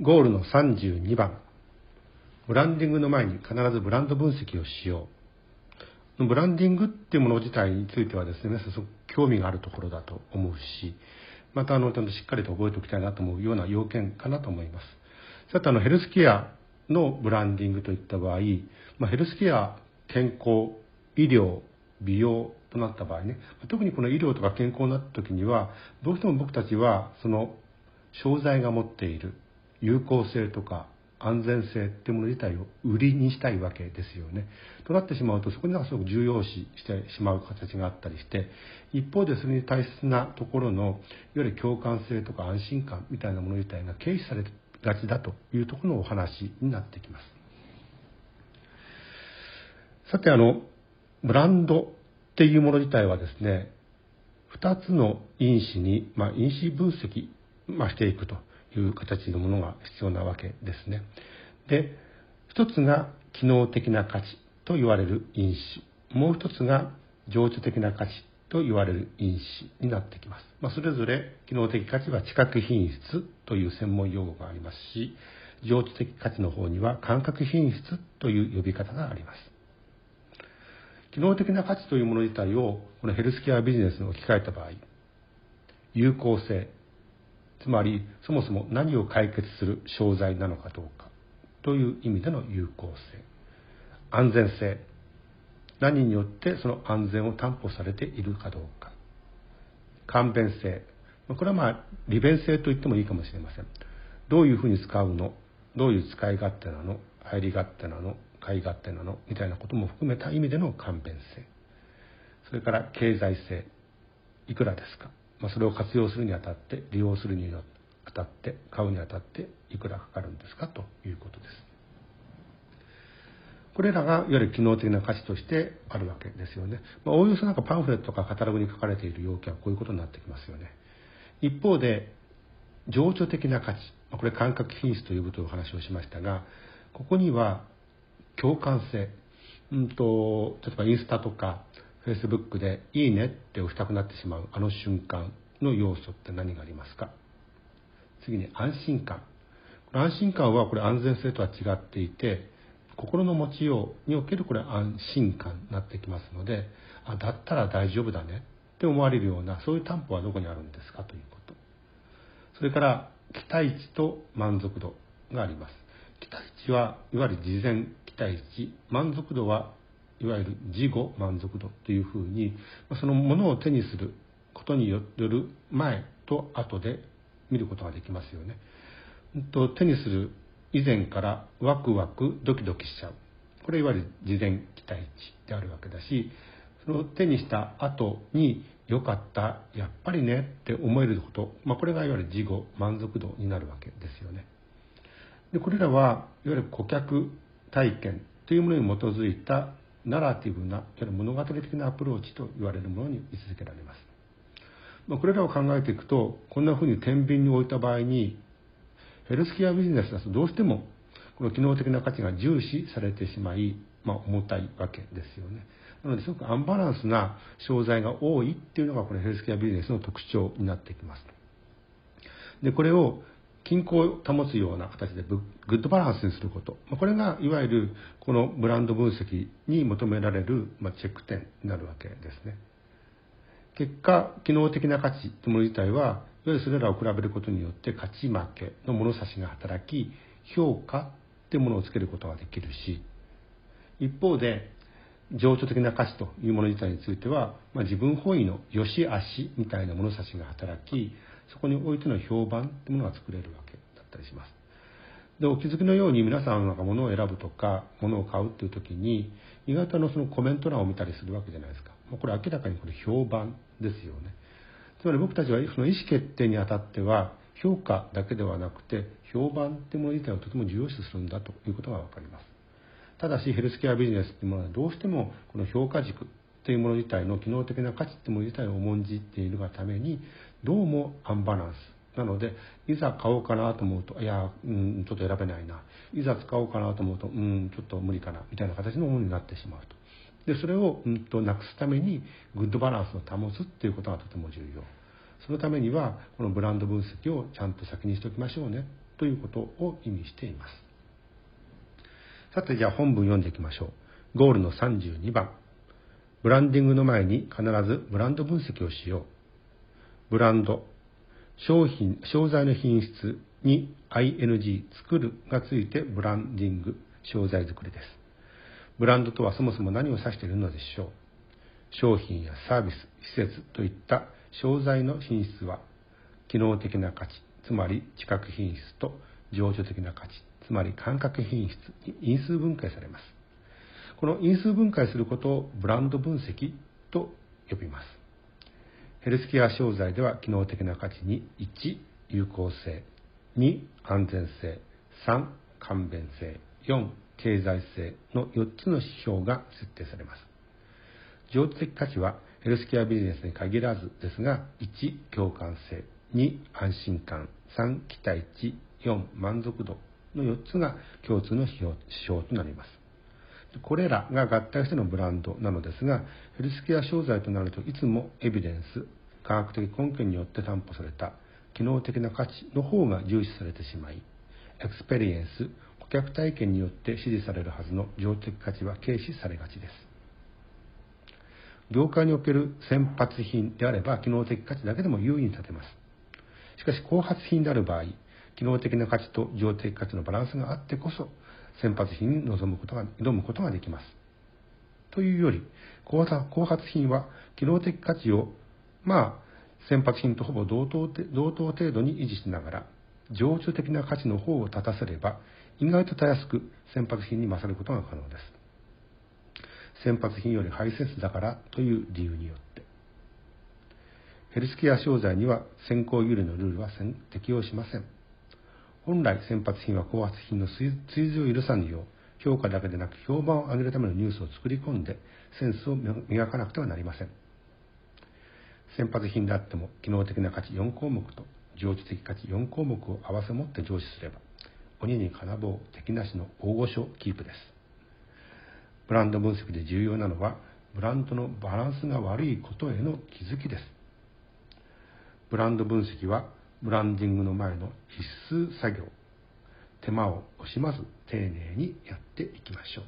ゴールの32番。ブランディングの前に必ずブランド分析をしよう。ブランディングっていうもの自体についてはですね、皆さんすごく興味があるところだと思うし、またあの、ちゃんとしっかりと覚えておきたいなと思うような要件かなと思います。さてあの、ヘルスケアのブランディングといった場合、まあ、ヘルスケア、健康、医療、美容となった場合ね、特にこの医療とか健康になった時には、どうしても僕たちはその商材が持っている有効性とか安全性っていうもの自体を売りにしたいわけですよね。となってしまうとそこになんかすごく重要視してしまう形があったりして一方でそれに大切なところのいわゆる共感性とか安心感みたいなもの自体が軽視されがちだというところのお話になってきます。さてあのブランドっていうもの自体はですね2つの因子に、まあ、因子分析、まあ、していくという形のものが必要なわけですね。で、一つが機能的な価値と言われる因子、もう一つが情緒的な価値と言われる因子になってきます。まあ、それぞれ機能的価値は知覚品質という専門用語がありますし、情緒的価値の方には感覚品質という呼び方があります。機能的な価値というもの自体をこのヘルスケアビジネスに置き換えた場合、有効性、つまりそもそも何を解決する商材なのかどうかという意味での有効性。安全性。何によってその安全を担保されているかどうか。簡便性。これはまあ利便性と言ってもいいかもしれません。どういうふうに使うの？どういう使い勝手なの？入り勝手なの？買い勝手なの？みたいなことも含めた意味での簡便性。それから経済性。いくらですか？まあ、それを活用するにあたって利用するにあたって買うにあたっていくらかかるんですかということです。これらがいわゆる機能的な価値としてあるわけですよね、まあ、おおよそなんかパンフレットとかカタログに書かれている要件はこういうことになってきますよね。一方で情緒的な価値。これ感覚品質というというお話をしましたがここには共感性。うんと例えばインスタとか Facebook で「いいね」って押したくなってしまうあの瞬間の要素って何がありますか？次に安心感。安心感はこれ安全性とは違っていて心の持ちようにおけるこれ安心感になってきますのであだったら大丈夫だねって思われるようなそういう担保はどこにあるんですかということ。それから期待値と満足度があります。期待値はいわゆる事前期待値。満足度はいわゆる自己満足度っていうふうにそのものを手にすることによる前と後で見ることができますよね。と手にする以前からワクワクドキドキしちゃうこれいわゆる事前期待値であるわけだしその手にした後に良かったやっぱりねって思えること、まあ、これがいわゆる自己満足度になるわけですよね。でこれらはいわゆる顧客体験というものに基づいたナラティブな、物語的なアプローチと言われるものに位置づけられます。まあ、これらを考えていくと、こんなふうに天秤に置いた場合に、ヘルスケアビジネスだとどうしても、この機能的な価値が重視されてしまい、まあ、重たいわけですよね。なので、すごくアンバランスな商材が多いっていうのが、これヘルスケアビジネスの特徴になってきます。で、これを均衡を保つような形でグッドバランスにすること。これがいわゆるこのブランド分析に求められるチェック点になるわけですね。結果、機能的な価値というもの自体は、いわゆるそれらを比べることによって勝ち負けの物差しが働き、評価っていうものをつけることができるし、一方で、情緒的な価値というもの自体については、まあ、自分本位の良し悪しみたいな物差しが働き、そこにおいての評判というものが作れるわけだったりします。で、お気づきのように皆さんが物を選ぶとか、物を買うっていう時に、意外とのそのコメント欄を見たりするわけじゃないですか。もうこれ明らかにこれ評判ですよね。つまり僕たちはその意思決定にあたっては、評価だけではなくて、評判ってもの自体をとても重要視するんだということがわかります。ただし、ヘルスケアビジネスっていうものはどうしてもこの評価軸というもの自体の機能的な価値っていうもの自体を重んじているがために、どうもアンバランス。なので、いざ買おうかなと思うと、いや、うん、ちょっと選べないな。いざ使おうかなと思うと、うん、ちょっと無理かな。みたいな形のものになってしまうと。で、それを、うんと、なくすために、グッドバランスを保つっていうことがとても重要。そのためには、このブランド分析をちゃんと先にしておきましょうね。ということを意味しています。さてじゃあ本文読んでいきましょう。ゴールの32番。ブランディングの前に必ずブランド分析をしよう。ブランド、商品、商材の品質に ing 作るがついてブランディング、商材作りです。ブランドとはそもそも何を指しているのでしょう。商品やサービス、施設といった商材の品質は機能的な価値、つまり知覚品質と情緒的な価値、つまり感覚品質に因数分解されます。この因数分解することをブランド分析と呼びます。ヘルスケア商材では機能的な価値に1、有効性、2、安全性、3、簡便性、4、経済性の4つの指標が設定されます。情緒的価値はヘルスケアビジネスに限らずですが、1、共感性、2、安心感、3、期待値、4、満足度の4つが共通の指標となります。これらが合体してのブランドなのですが、ヘルスケア商材となるといつもエビデンス、科学的根拠によって担保された機能的な価値の方が重視されてしまい、エクスペリエンス、顧客体験によって支持されるはずの情緒的価値は軽視されがちです。業界における先発品であれば機能的価値だけでも優位に立てます。しかし後発品である場合、機能的な価値と情的価値のバランスがあってこそ、先発品に臨むことが、挑むことができます。というより、後発品は機能的価値を、まあ、先発品とほぼ同等同等程度に維持しながら、情緒的な価値の方を立たせれば、意外とたやすく先発品に勝ることが可能です。先発品よりハイセンスだからという理由によって。ヘルスケア商材には先行有利のルールは適用しません。本来先発品は後発品の追随を許さぬよう、評価だけでなく評判を上げるためのニュースを作り込んで、センスを磨かなくてはなりません。先発品であっても、機能的な価値4項目と情緒的価値4項目を併せ持って上司すれば、鬼に金棒、敵なしの大御所キープです。ブランド分析で重要なのは、ブランドのバランスが悪いことへの気づきです。ブランド分析は、ブランディングの前の必須作業。手間を惜しまず丁寧にやっていきましょう。